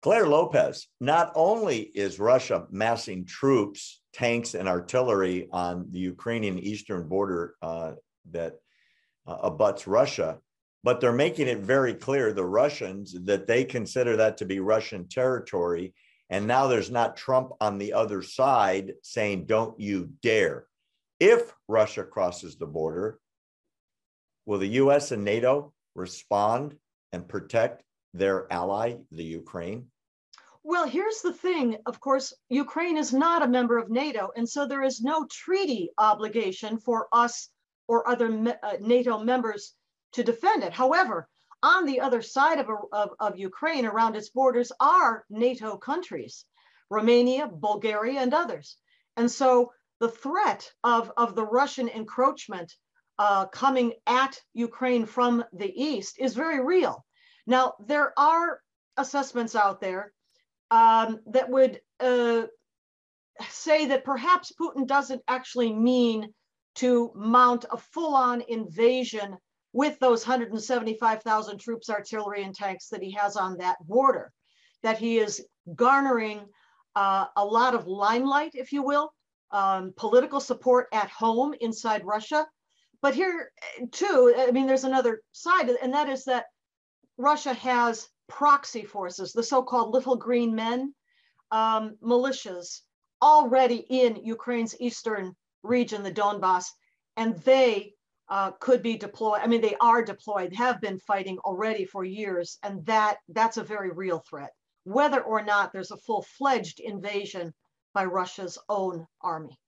Clare Lopez, not only is Russia massing troops, tanks, and artillery on the Ukrainian eastern border uh, that uh, abuts Russia, but they're making it very clear, the Russians, that they consider that to be Russian territory. And now there's not Trump on the other side saying, don't you dare. If Russia crosses the border, will the US and NATO respond and protect their ally, the Ukraine? Well, here's the thing. Of course, Ukraine is not a member of NATO, and so there is no treaty obligation for us or other uh, NATO members to defend it. However, on the other side of, of, of Ukraine, around its borders, are NATO countries, Romania, Bulgaria, and others. And so the threat of, of the Russian encroachment uh, coming at Ukraine from the east is very real. Now, there are assessments out there um, that would uh, say that perhaps Putin doesn't actually mean to mount a full on invasion with those 175,000 troops, artillery, and tanks that he has on that border, that he is garnering uh, a lot of limelight, if you will, um, political support at home inside Russia. But here, too, I mean, there's another side, and that is that Russia has proxy forces, the so-called little green men, um, militias, already in Ukraine's eastern region, the Donbass, and they uh, could be deployed. I mean, they are deployed, have been fighting already for years, and that that's a very real threat. Whether or not there's a full-fledged invasion by Russia's own army.